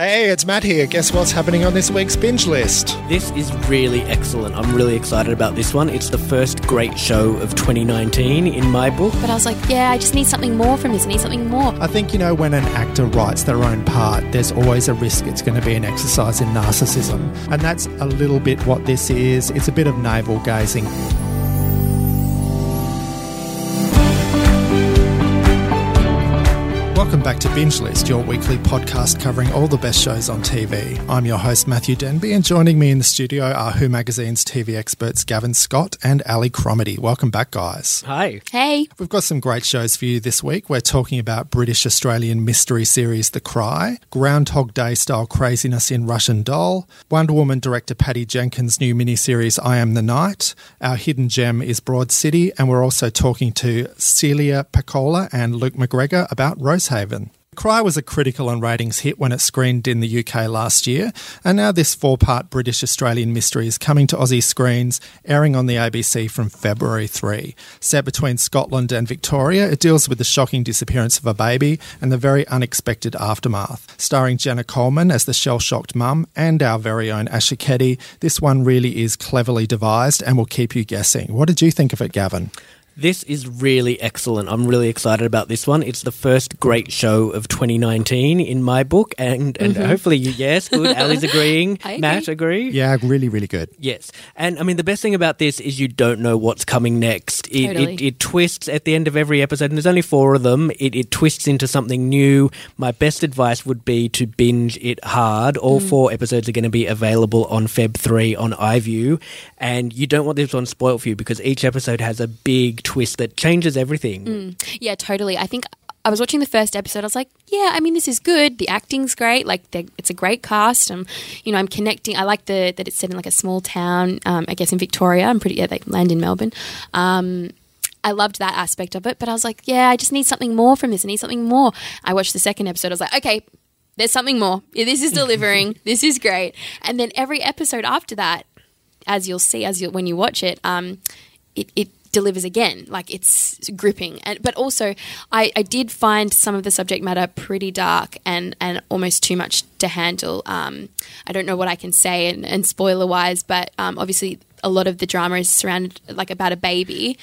Hey, it's Matt here. Guess what's happening on this week's binge list? This is really excellent. I'm really excited about this one. It's the first great show of 2019 in my book. But I was like, yeah, I just need something more from this. I need something more. I think, you know, when an actor writes their own part, there's always a risk it's going to be an exercise in narcissism. And that's a little bit what this is. It's a bit of navel gazing. Welcome back to Binge List, your weekly podcast covering all the best shows on TV. I'm your host, Matthew Denby, and joining me in the studio are Who Magazine's TV experts Gavin Scott and Ali Cromedy. Welcome back, guys. Hi. Hey, We've got some great shows for you this week. We're talking about British Australian mystery series The Cry, Groundhog Day style craziness in Russian Doll, Wonder Woman director Patty Jenkins' new miniseries I Am the Night. Our hidden gem is Broad City, and we're also talking to Celia Pacquola and Luke McGregor about Rosehaven. Cry was a critical and ratings hit when it screened in the UK last year, and now this four part British Australian mystery is coming to Aussie screens, airing on the ABC from February 3. Set between Scotland and Victoria, it deals with the shocking disappearance of a baby and the very unexpected aftermath. Starring Jenna Coleman as the shell shocked mum and our very own Asher Keddie, this one really is cleverly devised and will keep you guessing. What did you think of it, Gavin? This is really excellent. I'm really excited about this one. It's the first great show of 2019 in my book, and, and mm-hmm. hopefully, you, yes, good. Ali's agreeing. I agree. Matt, agree? Yeah, really, really good. Yes. And I mean, the best thing about this is you don't know what's coming next. It, Totally. it, it twists at the end of every episode, and there's only four of them. It, it twists into something new. My best advice would be to binge it hard. All mm. four episodes are going to be available on Feb 3 on iView. And you don't want this one spoiled for you because each episode has a big twist that changes everything. yeah, totally. I think I was watching the first episode. I was like, yeah, I mean, this is good. The acting's great. Like, it's a great cast. Um, you know, I'm connecting. I like the that it's set in like a small town. Um, I guess in Victoria. I'm pretty. Yeah, they land in Melbourne. Um, I loved that aspect of it, but I was like, yeah, I just need something more from this. I need something more. I watched the second episode. I was like, okay, there's something more. Yeah, This is delivering. this is great. And then every episode after that, as you'll see, as you when you watch it, um, it, it delivers again. Like it's gripping, and but also I, I did find some of the subject matter pretty dark and and almost too much to handle. Um, I don't know what I can say and, and spoiler wise, but um, obviously a lot of the drama is surrounded like about a baby,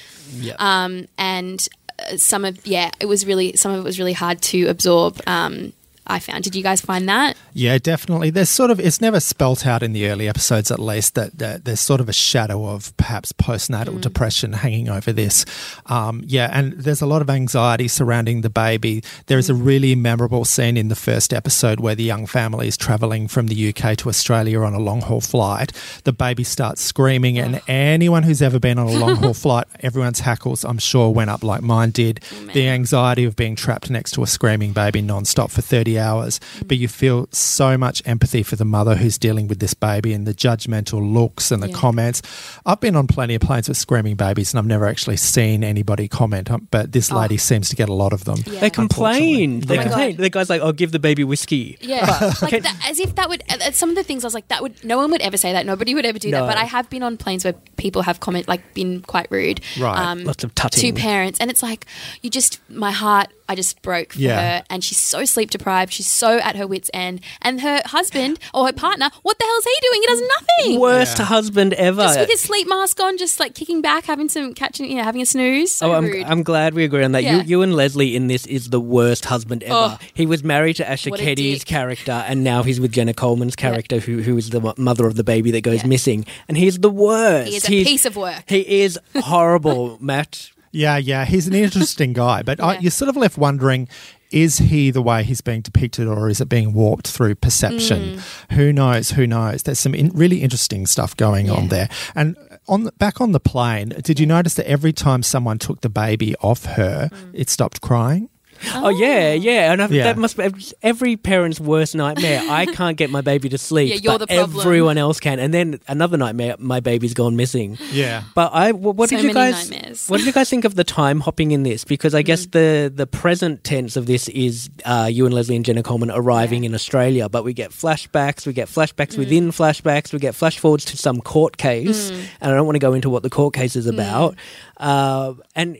um, and uh, some of yeah, it was really some of it was really hard to absorb. Um, I found. Did you guys find that? Yeah, definitely. There's sort of it's never spelt out in the early episodes, at least, that, that there's sort of a shadow of perhaps postnatal depression hanging over this. Um, yeah, and there's a lot of anxiety surrounding the baby. There is a really memorable scene in the first episode where the young family is traveling from the UK to Australia on a long haul flight. The baby starts screaming, and anyone who's ever been on a long haul flight, everyone's hackles, I'm sure, went up like mine did. the anxiety of being trapped next to a screaming baby nonstop for 30 hours, but you feel so much empathy for the mother who's dealing with this baby and the judgmental looks and the Yeah. comments. I've been on plenty of planes with screaming babies and I've never actually seen anybody comment, um, but this lady seems to get a lot of them. Yeah. They complain. They Oh complain. God. The guy's like, "I'll give the baby whiskey." Yeah, like that, as if that would. uh, Some of the things I was like, that would. No one would ever say that. Nobody would ever do No. that. But I have been on planes where people have comment like been quite rude. Right. Lots of tutting. to parents, and it's like you just my heart. I just broke for Yeah. her, and she's so sleep deprived. She's so at her wits' end, and her husband or her partner. What the hell's he doing? He does nothing. Worst husband ever. Just with his sleep mask on, just like kicking back, having some catching, you know, having a snooze. So Oh, I'm, rude. I'm glad we agree on that. Yeah. You, Ewen Leslie in this is the worst husband ever. Oh. he was married to Asher What a Keddie's dick. character, and now he's with Jenna Coleman's character, who who is the mother of the baby that goes Yeah. missing. And he's the worst. He is a He's- piece of work. He is horrible, Matt. Yeah, yeah, he's an interesting guy, but I, you're sort of left wondering. Is he the way he's being depicted, or is it being warped through perception? Mm. Who knows? Who knows? There's some in, really interesting stuff going on there. And on the, back on the plane, did you notice that every time someone took the baby off her, it stopped crying? Oh, yeah, yeah, and I've, Yeah. that must be every parent's worst nightmare. I can't get my baby to sleep. Yeah, you're but the problem. Everyone else can, and then another nightmare: my baby's gone missing. Yeah. But I, wh- what So did you many guys? nightmares. What did you guys think of the time hopping in this? Because I Mm. guess the the present tense of this is uh, Ewen Leslie and Jenna Coleman arriving in Australia, but we get flashbacks, we get flashbacks Mm. within flashbacks, we get flash forwards to some court case, Mm. and I don't want to go into what the court case is about. Uh, and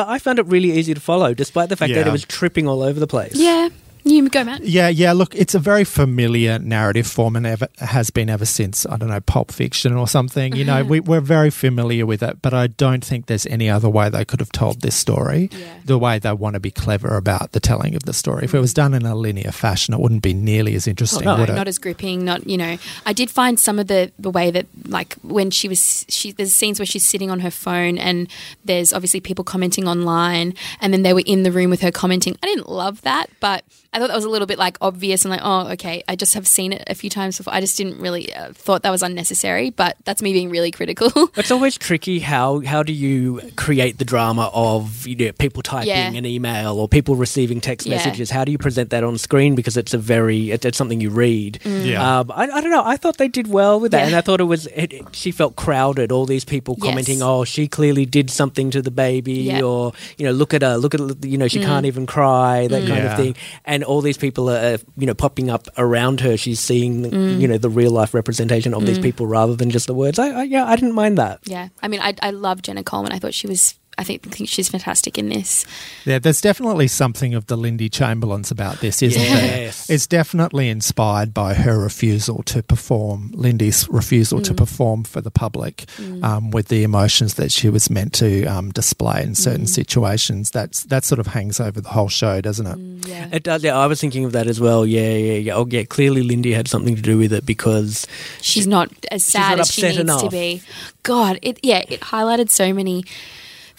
but I found it really easy to follow, despite the fact that it was tripping all over the place. Yeah, you go, Matt. Yeah, yeah. Look, it's a very familiar narrative form, and ever has been ever since I don't know Pulp Fiction or something. You know, we, we're very familiar with it, but I don't think there's any other way they could have told this story. Yeah. The way they want to be clever about the telling of the story. If it was done in a linear fashion, it wouldn't be nearly as interesting, no, would it? not as gripping not you know i did find some of the the way that like when she was she there's scenes where she's sitting on her phone and there's obviously people commenting online and then they were in the room with her commenting i didn't love that but i thought that was a little bit like obvious and like oh okay i just have seen it a few times before i just didn't really uh, thought that was unnecessary but that's me being really critical It's always tricky how how do you create the drama of you know people typing Yeah. an email or people receiving text Yeah. messages. How do you present that on screen because it's a very it, it's something you read. Yeah. Um, I, I don't know. I thought they did well with that, Yeah. and I thought it was it, it- she felt crowded. All these people Yes. commenting, "Oh, she clearly did something to the baby," Yeah. or you know, look at her, look at you know, she can't even cry, that kind Yeah. of thing. And all these people are uh, you know popping up around her. She's seeing you know the real life representation of these people rather than just the words. I, I yeah, I didn't mind that. yeah i mean i, I love jenna coleman i thought she was I think, think she's fantastic in this. Yeah, there's definitely something of the Lindy Chamberlains about this, isn't Yes. there? It's definitely inspired by her refusal to perform, Lindy's refusal to perform for the public um, with the emotions that she was meant to um, display in certain situations. That's That sort of hangs over the whole show, doesn't it? Yeah. It does. Yeah, I was thinking of that as well. Yeah, yeah, yeah. Oh, yeah. Clearly, Lindy had something to do with it because she's not as sad not as she upset needs to be. God, it yeah, it highlighted so many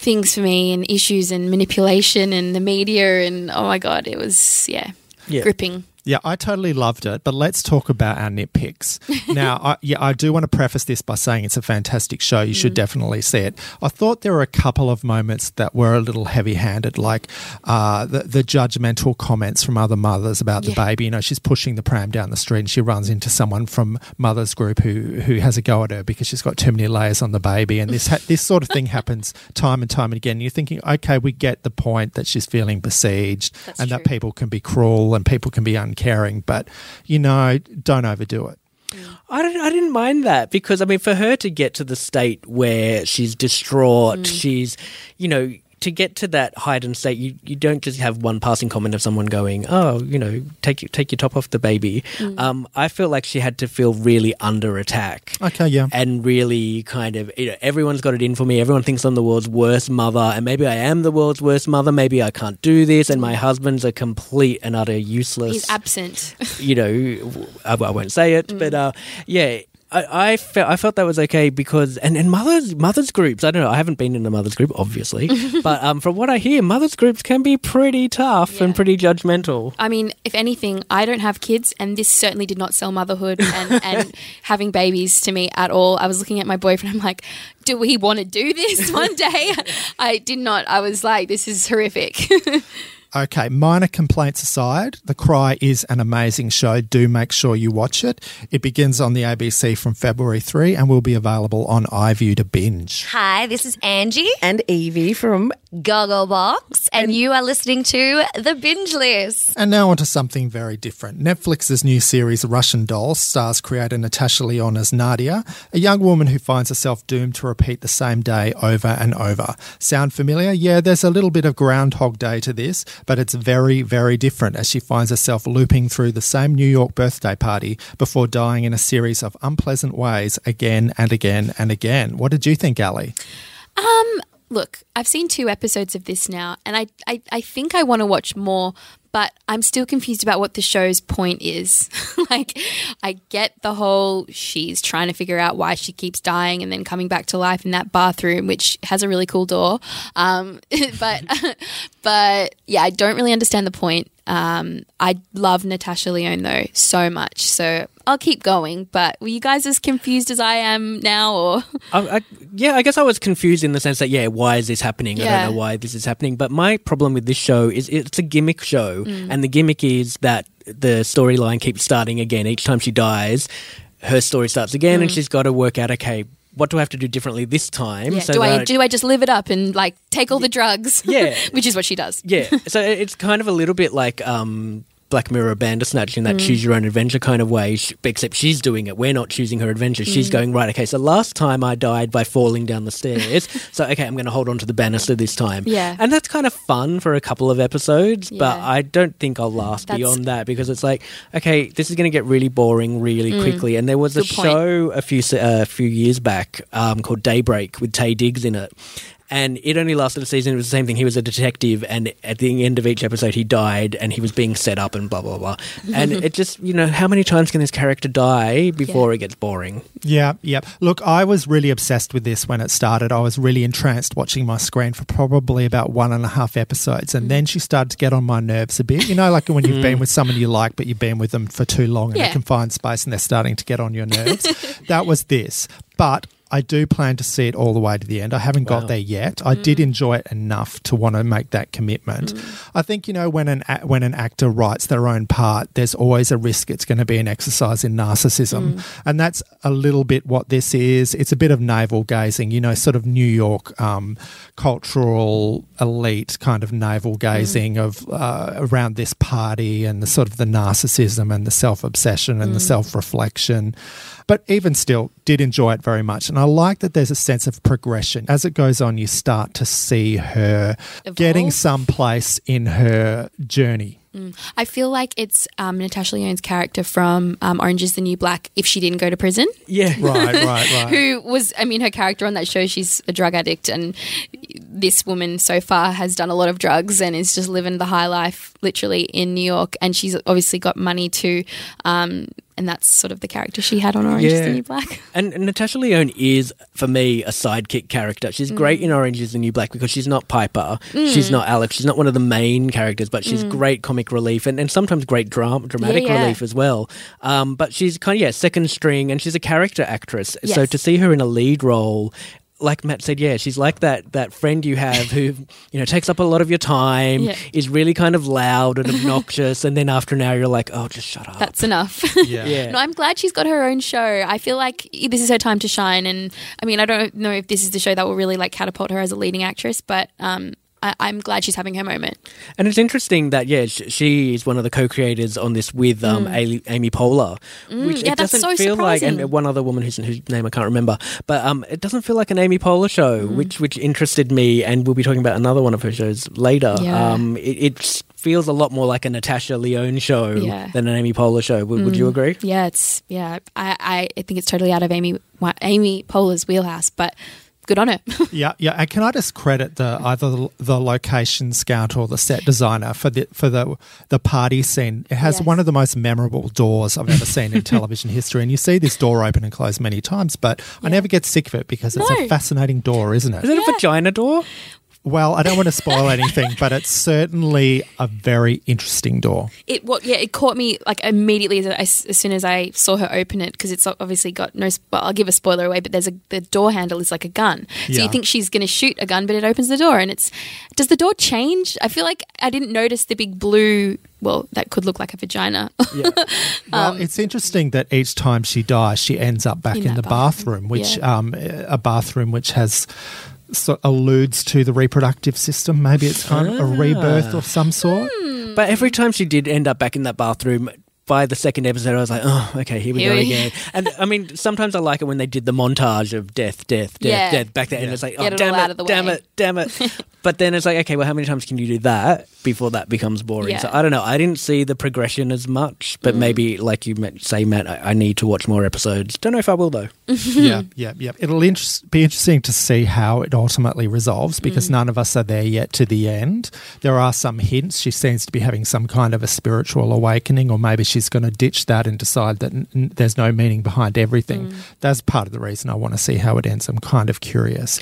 things for me and issues and manipulation and the media and oh my god, it was yeah, Yeah. gripping. Yeah, I totally loved it, but let's talk about our nitpicks. now, I, yeah, I do want to preface this by saying it's a fantastic show. You should definitely see it. I thought there were a couple of moments that were a little heavy-handed, like uh, the, the judgmental comments from other mothers about the baby. You know, she's pushing the pram down the street and she runs into someone from mother's group who who has a go at her because she's got too many layers on the baby, and this ha- this sort of thing happens time and time and again. You're thinking, okay, we get the point that she's feeling besieged That's and that people can be cruel and people can be uncaring, but you know, don't overdo it. I didn't, I didn't mind that because I mean, for her to get to the state where she's distraught, Mm. she's, you know, to get to that heightened state, you, you don't just have one passing comment of someone going, "Oh, you know, take your take your top off the baby." Mm. Um, I felt like she had to feel really under attack. Okay, yeah. and really kind of you know everyone's got it in for me everyone thinks i'm the world's worst mother and maybe i am the world's worst mother maybe i can't do this and my husband's a complete and utter useless He's absent. you know i, I won't say it but uh yeah I, I felt I felt that was okay because and, and mothers mothers groups I don't know I haven't been in a mothers group obviously but um from what I hear mothers groups can be pretty tough and pretty judgmental I mean, if anything, I don't have kids, and this certainly did not sell motherhood and, and having babies to me at all. I was looking at my boyfriend. I'm like, do we want to do this one day? I did not. I was like, this is horrific. Okay, minor complaints aside, The Cry is an amazing show. Do make sure you watch it. It begins on the ABC from February 3 and will be available on iView to binge. Hi, this is Angie, and Evie from Gogglebox, and you are listening to The Binge List. And now onto something very different. Netflix's new series Russian Doll stars creator Natasha Lyonne as Nadia, a young woman who finds herself doomed to repeat the same day over and over. Sound familiar? Yeah, there's a little bit of Groundhog Day to this, but it's very, very different as she finds herself looping through the same New York birthday party before dying in a series of unpleasant ways again and again and again. What did you think, Ali? Um, Look, I've seen two episodes of this now, and I, I, I think I want to watch more, but I'm still confused about what the show's point is. like, I get the whole she's trying to figure out why she keeps dying and then coming back to life in that bathroom, which has a really cool door. Um, but, but yeah, I don't really understand the point. Um, I love Natasha Lyonne though so much, so I'll keep going. But were you guys as confused as I am now, or I, I, yeah, I guess I was confused in the sense that yeah, why is this happening? I don't know why this is happening. But my problem with this show is it's a gimmick show, Mm. and the gimmick is that the storyline keeps starting again each time she dies. Her story starts again, Mm. and she's got to work out okay. What do I have to do differently this time? yeah, so do I do I just live it up and like take all the drugs? Yeah. which is what she does. Yeah, so it's kind of a little bit like um, Black Mirror Bandersnatch Mm. in that choose your own adventure kind of way, except she's doing it. We're not choosing her adventure. She's Mm. going, right, okay, so last time I died by falling down the stairs, so okay, I'm going to hold on to the banister this time. Yeah. And that's kind of fun for a couple of episodes, but I don't think I'll last That's- beyond that because it's like, okay, this is going to get really boring really quickly. And there was a Mm. Point. show a few uh, a few years back um, called Daybreak with Taye Diggs in it. And it only lasted a season. It was the same thing. He was a detective, and at the end of each episode, he died, and he was being set up, and blah blah blah. And it just, you know, how many times can this character die before Yeah. it gets boring? Yeah, yeah. Look, I was really obsessed with this when it started. I was really entranced watching my screen for probably about one and a half episodes. And mm. then she started to get on my nerves a bit. You know, like when you've been with someone you like, but you've been with them for too long in Yeah. a confined space and they're starting to get on your nerves. that was this. But I do plan to see it all the way to the end. I haven't Wow. got there yet. I did mm. enjoy it enough to want to make that commitment. Mm. I think you know when an a- when an actor writes their own part, there's always a risk it's going to be an exercise in narcissism, mm. and that's a little bit what this is. It's a bit of navel gazing, you know, sort of New York um, cultural elite kind of navel gazing of uh, around this party and the sort of the narcissism and the self obsession and the self reflection. But even still, did enjoy it very much. And I like that there's a sense of progression. As it goes on, you start to see her getting Evolve. someplace in her journey. I feel like it's um, Natasha Lyonne's character from um, Orange is the New Black if she didn't go to prison. Yeah, Right, right, right. Who was, I mean, her character on that show, she's a drug addict, and this woman so far has done a lot of drugs and is just living the high life literally in New York. And she's obviously got money too. Um, and that's sort of the character she had on Orange is the New Black. And and Natasha Lyonne is, for me, a sidekick character. She's mm. great in Orange is the New Black because she's not Piper, she's mm. not Alex, she's not one of the main characters, but she's mm. great comic relief and, and sometimes great drama, dramatic Yeah, yeah. relief as well. Um, but she's kind of, yeah, second string and she's a character actress. So to see her in a lead role, like Matt said, yeah, she's like that that friend you have who, you know, takes up a lot of your time, Yeah. is really kind of loud and obnoxious, and then after an hour you're like, oh, just shut up. That's enough. Yeah. yeah. No, I'm glad she's got her own show. I feel like this is her time to shine. And I mean, I don't know if this is the show that will really like catapult her as a leading actress, but um, I, I'm glad she's having her moment. And it's interesting that yeah, sh- she is one of the co-creators on this with um, Amy, Amy Poehler, which Mm. yeah, it that's doesn't so feel like, surprising. and one other woman whose, whose name I can't remember, but um, it doesn't feel like an Amy Poehler show, Mm. which which interested me, and we'll be talking about another one of her shows later. Yeah. Um, it, it feels a lot more like a Natasha Lyonne show Yeah. than an Amy Poehler show. Would, would you agree? Yeah, it's yeah. I, I, I think it's totally out of Amy Amy Poehler's wheelhouse, but good on her. Yeah, yeah. And can I just credit the either the, the location scout or the set designer for the for the the party scene? It has Yes. one of the most memorable doors I've ever seen in television history. And you see this door open and close many times, but I never get sick of it because it's No. a fascinating door, isn't it? Is it? it a vagina door? Well, I don't want to spoil anything, but it's certainly a very interesting door. it what yeah, it caught me like immediately as, as, as soon as I saw her open it because it's obviously got no. Well, I'll give a spoiler away, but there's a the door handle is like a gun, so Yeah. you think she's going to shoot a gun, but it opens the door and it's. Does the door change? I feel like I didn't notice the big blue. Well, that could look like a vagina. Yeah. Well, it's interesting that each time she dies, she ends up back Um, In in, the bathroom, bathroom, which yeah. um, a bathroom which has so alludes to the reproductive system. Maybe it's kind of a rebirth of some sort. Hmm. But every time she did end up back in that bathroom, by the second episode, I was like, oh, okay, here we Here go we- again. And I mean, sometimes I like it when they did the montage of death, death, death, Yeah. death back there, and it's like, oh, it damn it, out of the damn way. it, damn it. but then it's like, okay, well, how many times can you do that before that becomes boring? Yeah. So I don't know. I didn't see the progression as much, Mm. but maybe, like you meant- say, Matt, I, I need to watch more episodes. Don't know if I will though. yeah, yeah, yeah. It'll interest, be interesting to see how it ultimately resolves because none of us are there yet to the end. There are some hints. She seems to be having some kind of a spiritual awakening, or maybe she's going to ditch that and decide that n- n- there's no meaning behind everything. That's part of the reason I want to see how it ends. I'm kind of curious.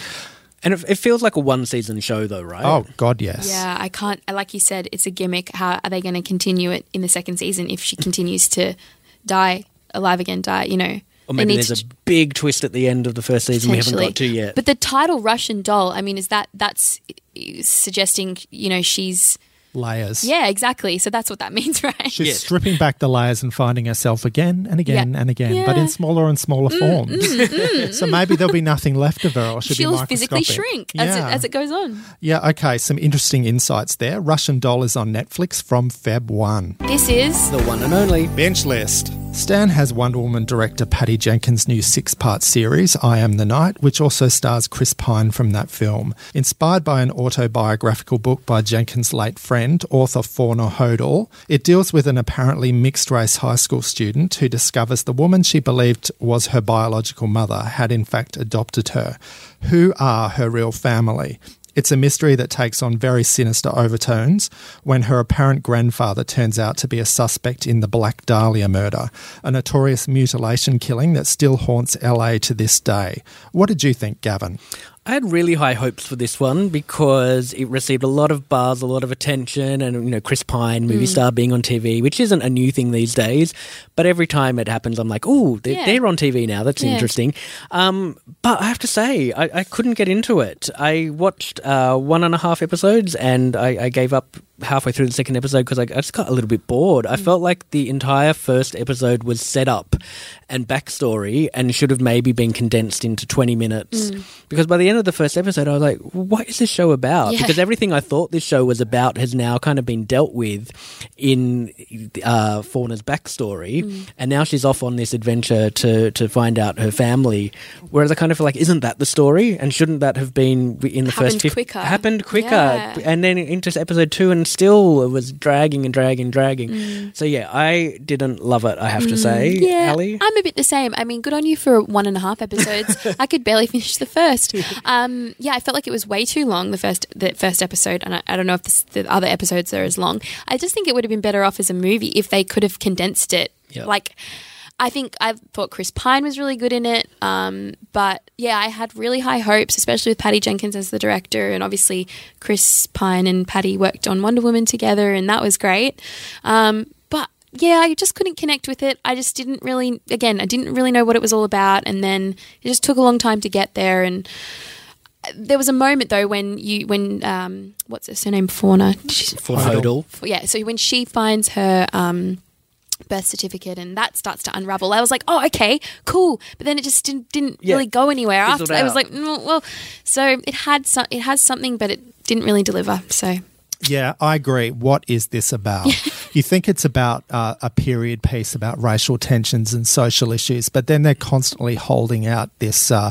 And it, it feels like a one season show, though, right? Oh God, yes. Yeah, I can't. Like you said, it's a gimmick. How are they going to continue it in the second season if she continues to die alive again? Die, you know. Or They maybe there's to- a big twist at the end of the first season we haven't got to yet. But the title Russian doll. I mean, is that that's suggesting you know she's Layers. yeah exactly. So that's what that means, right? She's Yes. stripping back the layers and finding herself again and again Yeah. and again, but Yeah. Mm, in smaller and smaller forms. so maybe there'll be nothing left of her, or she'll, She'll be physically microscopic. shrink as, it, as it goes on. yeah, okay, some interesting insights there. Russian Doll is on Netflix from Feb 1. This is the one and only. Binge List. Stan has Wonder Woman director Patty Jenkins' new six part series, I Am the Night, which also stars Chris Pine from that film. Inspired by an autobiographical book by Jenkins' late friend, author Fauna Hodel, it deals with an apparently mixed race high school student who discovers the woman she believed was her biological mother had in fact adopted her. Who are her real family? It's a mystery that takes on very sinister overtones when her apparent grandfather turns out to be a suspect in the Black Dahlia murder, a notorious mutilation killing that still haunts LA to this day. What did you think, Gavin? I had really high hopes for this one because it received a lot of buzz, a lot of attention, and you know Chris Pine, movie star, being on TV, which isn't a new thing these days. But every time it happens, I'm like, "Oh, they're, Yeah. they're on TV now. That's Yeah. interesting." Um, but I have to say, I, I couldn't get into it. I watched uh, one and a half episodes, and I, I gave up halfway through the second episode because I, I just got a little bit bored. I felt like the entire first episode was set up and backstory and should have maybe been condensed into 20 minutes. Because by the end of the first episode, I was like, what is this show about? Yeah. Because everything I thought this show was about has now kind of been dealt with in uh, Fauna's backstory. And now she's off on this adventure to, to find out her family. Whereas I kind of feel like, isn't that the story? And shouldn't that have been in the Happened first fif- quicker. Happened quicker. Yeah. And then into episode two, and still it was dragging and dragging, dragging. Mm. So yeah, I didn't love it. I have to say, Yeah. I'm a bit the same. I mean, good on you for one and a half episodes. I could barely finish the first. Um, yeah, I felt like it was way too long the first the first episode, and I, I don't know if this, the other episodes are as long. I just think it would have been better off as a movie if they could have condensed it. Yep. Like, I think I thought Chris Pine was really good in it, um, but yeah, I had really high hopes, especially with Patty Jenkins as the director, and obviously Chris Pine and Patty worked on Wonder Woman together, and that was great. Um, yeah, I just couldn't connect with it. I just didn't really, again, I didn't really know what it was all about, and then it just took a long time to get there. And there was a moment though when you, when um, what's her surname, Fauna, She's- Fauna yeah. So when she finds her um, birth certificate and that starts to unravel, I was like, oh, okay, cool. But then it just didn't, didn't Yeah. really go anywhere Fizzled after. I was like, mm, well, so it had some, it has something, but it didn't really deliver. So Yeah, I agree. What is this about? you think it's about uh, a period piece about racial tensions and social issues, but then they're constantly holding out this uh,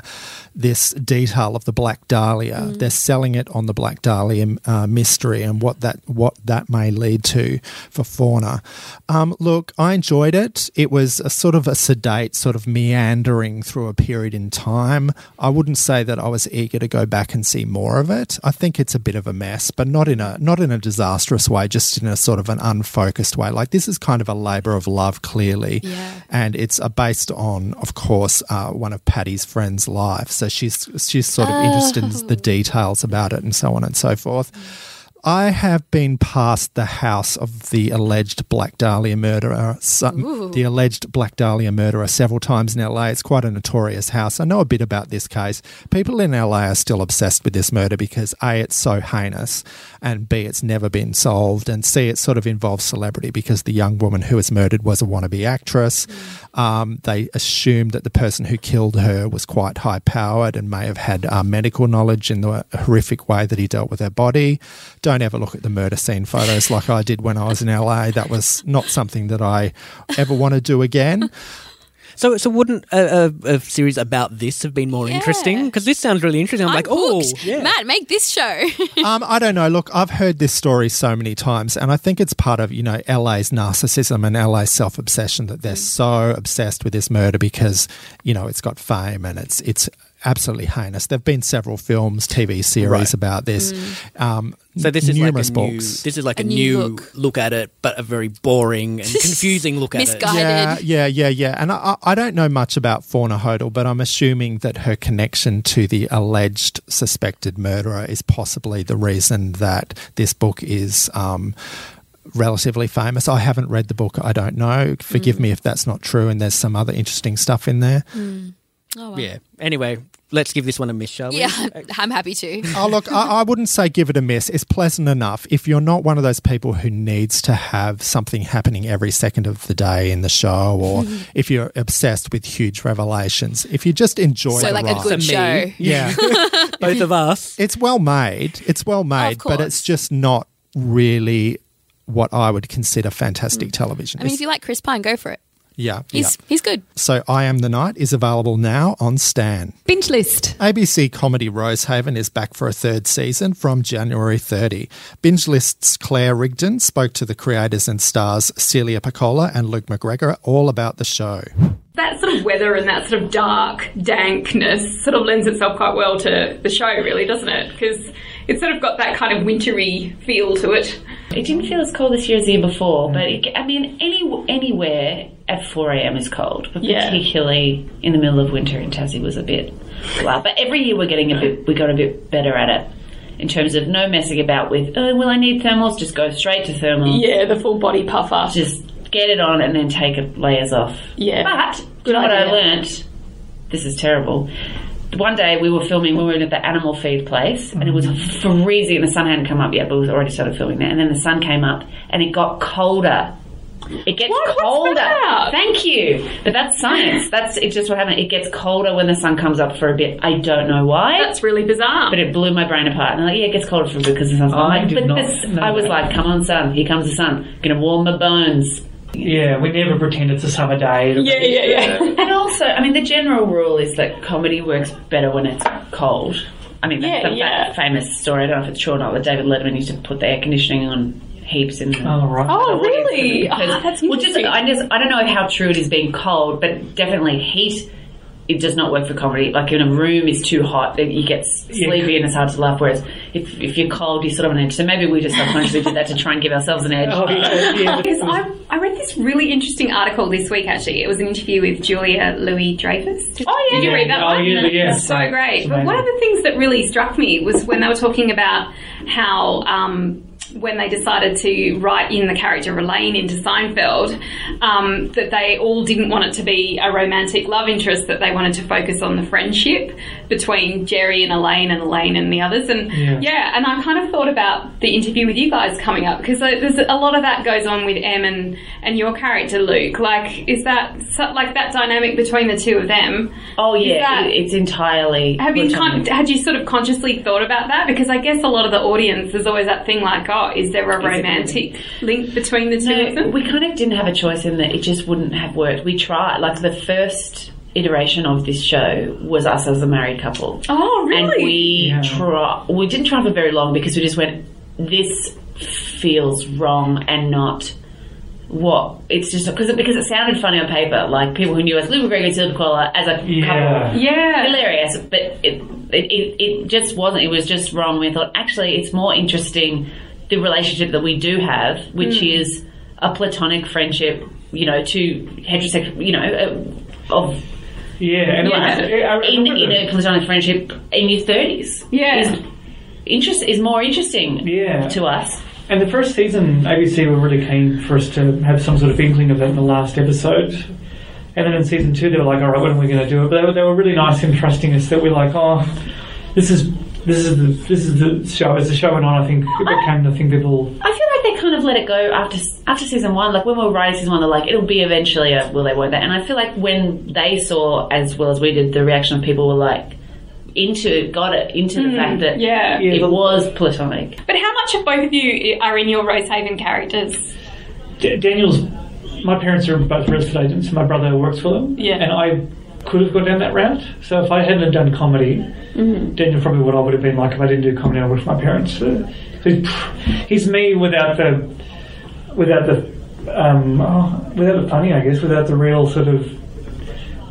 this detail of the Black Dahlia. They're selling it on the Black Dahlia uh, mystery and what that what that may lead to for fauna. Um, look, I enjoyed it. It was a sort of a sedate, sort of meandering through a period in time. I wouldn't say that I was eager to go back and see more of it. I think it's a bit of a mess, but not in a not in a disastrous way, just in a sort of an unfocused way. Like this is kind of a labor of love, clearly, Yeah. and it's uh, based on, of course, uh, one of Patty's friends' life. So she's she's sort of interested in the details about it and so on and so forth. I have been past the house of the alleged Black Dahlia murderer, some, the alleged Black Dahlia murderer, several times in LA. It's quite a notorious house. I know a bit about this case. People in LA are still obsessed with this murder because A, it's so heinous, and B, it's never been solved, and C, it sort of involves celebrity because the young woman who was murdered was a wannabe actress. Um, they assumed that the person who killed her was quite high powered and may have had uh, medical knowledge in the horrific way that he dealt with her body. Don't ever look at the murder scene photos like I did when I was in LA. That was not something that I ever want to do again. So, so wouldn't a, a, a series about this have been more Yeah. interesting? Because this sounds really interesting. I'm, I'm like, oh, hooked. yeah. Matt, make this show. Um, I don't know. Look, I've heard this story so many times, and I think it's part of you know LA's narcissism and LA's self obsession that they're so obsessed with this murder because you know it's got fame and it's it's absolutely heinous. There've been several films, TV series Right. about this. Um, So this is numerous like a new, books. this is like a, A new new look. look. at it, but a very boring and confusing look at it. Misguided. Yeah, yeah, yeah, yeah. And I, I I don't know much about Fauna Hodel, but I'm assuming that her connection to the alleged suspected murderer is possibly the reason that this book is um, relatively famous. I haven't read the book. I don't know. Forgive Mm. me if that's not true. And there's some other interesting stuff in there. Oh, well. Yeah. Anyway, let's give this one a miss, shall we? Yeah, I'm happy to. Oh, look, I, I wouldn't say give it a miss. It's pleasant enough. If you're not one of those people who needs to have something happening every second of the day in the show, or if you're obsessed with huge revelations, if you just enjoy So, the like ride, a good For show. me. yeah, Both of us. it's well made. It's well made, but it's just not really what I would consider fantastic television. Mm. I mean, It's- if you like Chris Pine, go for it. Yeah, He's yeah. he's good. So, I Am the Night is available now on Stan. Binge list. ABC comedy Rosehaven is back for a third season from January 30. Binge List's Claire Rigdon spoke to the creators and stars Celia Pacquola and Luke McGregor all about the show. that sort of weather and that sort of dark dankness sort of lends itself quite well to the show, really, doesn't it? Because it's sort of got that kind of wintry feel to it. It didn't feel as cold this year as the year before, but it, I mean, any anywhere at 4 a.m. is cold, but Yeah. particularly in the middle of winter in Tassie was a bit blah. But every year we're getting a bit, we got a bit better at it in terms of no messing about with, oh, will I need thermals? Just go straight to thermals. Yeah, the full body puffer. Just get it on and then take it layers off. Yeah. But Good what I idea. learnt? This is terrible. One day we were filming, we were at the animal feed place, and it was freezing, and the sun hadn't come up yet, but we was already started filming there. And then the sun came up, and it got colder. It gets What? Colder. Thank you. But that's science. That's it's just what happened. It gets colder when the sun comes up for a bit. I don't know why. That's really bizarre. but it blew my brain apart. And I'm like, yeah, it gets colder for a bit because the sun's I like, did but not this, I was like, come on, sun. Here comes the sun. Gonna warm my bones. Yeah, we never pretend it's a summer day. It'll yeah, yeah, yeah. And also, I mean, the general rule is that comedy works better when it's cold. I mean, that's Yeah, the yeah. famous story. I don't know if it's true or not, but David Letterman used to put the air conditioning on heaps in the Oh, right. Oh, really? because- Oh, that's well, just. I just I don't know how true it is being cold, but definitely heat. It does not work for comedy. Like in a room is too hot, then you get sleepy and it's hard to laugh. Whereas if, if you're cold, you're sort of on edge. So maybe we just subconsciously did that to try and give ourselves an edge. Oh, yeah, yeah. Because I, I read this really interesting article this week, actually. It was an interview with Julia Louis Dreyfus. Did, Oh, yeah. Did you read that Oh, one? yeah, yeah. It's so great. But one of the things that really struck me was when they were talking about how. Um, when they decided to write in the character of Elaine into Seinfeld, um, that they all didn't want it to be a romantic love interest, that they wanted to focus on the friendship between Jerry and Elaine and Elaine and the others. And Yeah. yeah, and I kind of thought about the interview with you guys coming up because there's a lot of that goes on with Em and, and your character Luke. Like, is that like that dynamic between the two of them? Oh yeah, that- it's entirely. Have you platonic. kind, had you sort of consciously thought about that? Because I guess a lot of the audience there's always that thing like, oh, is there a Is romantic link between the two of them? we kind of didn't have a choice in that it just wouldn't have worked. We tried, like the first iteration of this show was us as a married couple. oh, really? And we Yeah. try, we didn't try for very long because we just went, this feels wrong and not what it's just because it, because it sounded funny on paper. Like people who knew us, Luke McGregor, Celia Pacquola, as a Yeah. couple, yeah. hilarious, but it, it, it, it just wasn't. It was just wrong. We thought actually it's more interesting the relationship that we do have, which is a platonic friendship. You know, to heterosexual. You know, uh, of Yeah, and Yeah. like, in in a platonic friendship in your thirties. Yeah. is interest is more interesting. Yeah. to us. And the first season, ABC were really keen for us to have some sort of inkling of that in the last episode. And then in season two, they were like, "All right, when are we going to do it?" But they were, they were really nice in trusting us that we're like, "Oh, this is this is the this is the show. As the show went on, I think it became the thing people I feel like they kind of let it go after after season one. Like when we were writing season one, they're like, it'll be eventually a will they won't they? And I feel like when they saw as well as we did, the reaction of people were like into got it into the mm, fact that yeah. Yeah. it was platonic. But how much of both of you are in your Rosehaven characters? D- Daniel's. My parents are both real estate agents, my brother works for them. Yeah. And I could have gone down that route. So if I hadn't done comedy, Daniel probably what I would have been like if I didn't do comedy. I worked for my parents. Uh, he's, he's me without the without the um, oh, without the funny, I guess, without the real sort of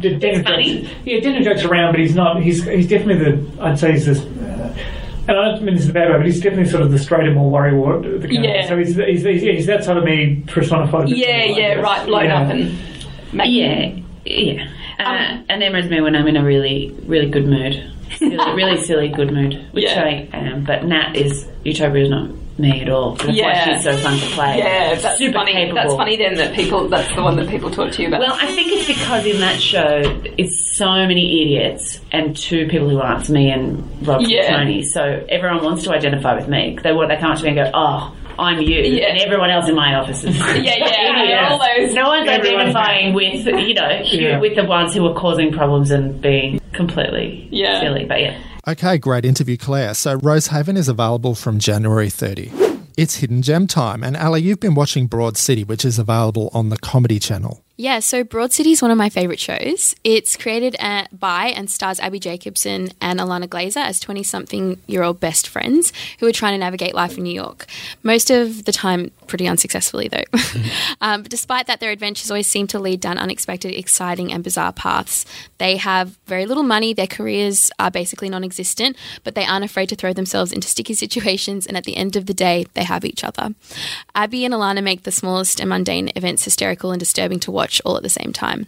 D- Daniel funny. jokes, yeah, Daniel jokes around, but he's not. He's he's definitely the. I'd say he's this. Uh, and I don't mean this in a bad way, but he's definitely sort of the straighter, more worry war. The kind Yeah. Of, so he's, he's, he's, he's that sort of me personified. a bit Yeah, more, yeah, right, blown Yeah. up and make- Yeah, yeah. Uh, Um, and Emma's me when I'm in a really, really good mood. Silly, really silly good mood, which Yeah. I am. But Nat is Utopia is not me at all. That's why Yeah. she's so fun to play. Yeah, that's super funny. capable. That's funny then that people. That's the one that people talk to you about. Well, I think it's because in that show it's so many idiots and two people who aren't me and Rob Yeah. Tony. So everyone wants to identify with me. They want they come up to me and go, "Oh, I'm you," Yeah. and everyone else in my office is yeah, yeah, idiots. all those. No one's Everyone's identifying with you know Yeah. with the ones who are causing problems and being completely Yeah. silly. But yeah, Okay, great interview, Claire. So, Rosehaven is available from January 30. It's Hidden Gem time. And Ali, you've been watching Broad City, which is available on the Comedy Channel. Yeah, so Broad City is one of my favorite shows. It's created uh by and stars Abbi Jacobson and Ilana Glazer as 20 something year old best friends who are trying to navigate life in New York. Most of the time, pretty unsuccessfully, though. um, but despite that, their adventures always seem to lead down unexpected, exciting, and bizarre paths. They have very little money, their careers are basically non existent, but they aren't afraid to throw themselves into sticky situations, and at the end of the day, they have each other. Abbi and Ilana make the smallest and mundane events hysterical and disturbing to watch all at the same time.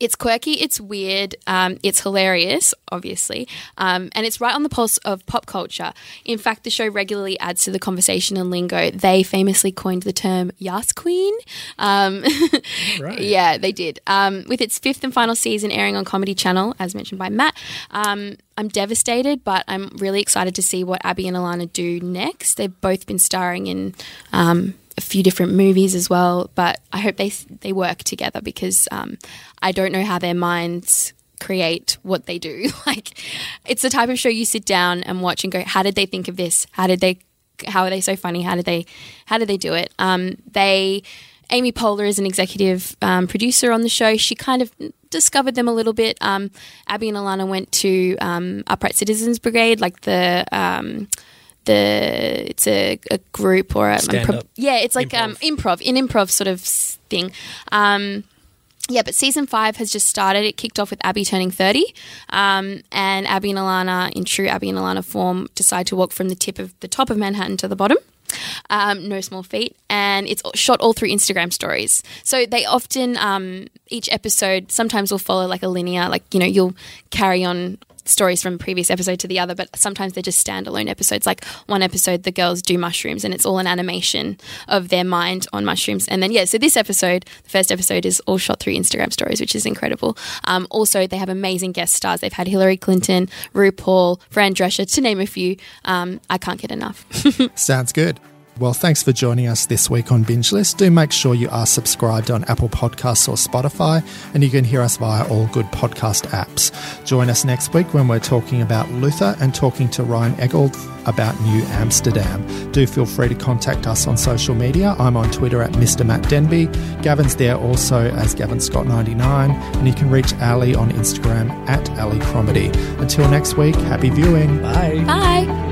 It's quirky, it's weird, um, it's hilarious, obviously, um, and it's right on the pulse of pop culture. In fact, the show regularly adds to the conversation and lingo. They famously coined the term Yas Queen. Um, Yeah, they did. Um, with its fifth and final season airing on Comedy Channel, as mentioned by Matt, um, I'm devastated, but I'm really excited to see what Abbi and Ilana do next. They've both been starring in um, a few different movies as well, but I hope they they work together because um, I don't know how their minds create what they do. like, it's the type of show you sit down and watch and go, "How did they think of this? How did they? How are they so funny? How did they? How did they do it?" Um, they. Amy Poehler is an executive um, producer on the show. She kind of discovered them a little bit. Um, Abbi and Ilana went to um, Upright Citizens Brigade, like the um, the it's a, a group or a Stand-up. yeah, it's like um, improv, an improv sort of thing. Um, yeah, but season five has just started. It kicked off with Abbi turning 30. Um, and Abbi and Ilana, in true Abbi and Ilana form, decide to walk from the tip of the top of Manhattan to the bottom. Um, no small feat. And it's shot all through Instagram stories. So they often, um, each episode sometimes will follow like a linear, like, you know, you'll carry on stories from previous episode to the other, but sometimes they're just standalone episodes. Like one episode, the girls do mushrooms, and it's all an animation of their mind on mushrooms. And then yeah, so this episode, the first episode, is all shot through Instagram stories, which is incredible. Um, also, they have amazing guest stars. They've had Hillary Clinton, RuPaul, Fran Drescher, to name a few. Um, I can't get enough. Sounds good. Well, thanks for joining us this week on Binge List. Do make sure you are subscribed on Apple Podcasts or Spotify, and you can hear us via all good podcast apps. Join us next week when we're talking about Luther and talking to Ryan Eggold about New Amsterdam. Do feel free to contact us on social media. I'm on Twitter at Mr. Matt Denby. Gavin's there also as Gavin Scott99, and you can reach Ali on Instagram at Ali Cromedy. Until next week, happy viewing. Bye. Bye.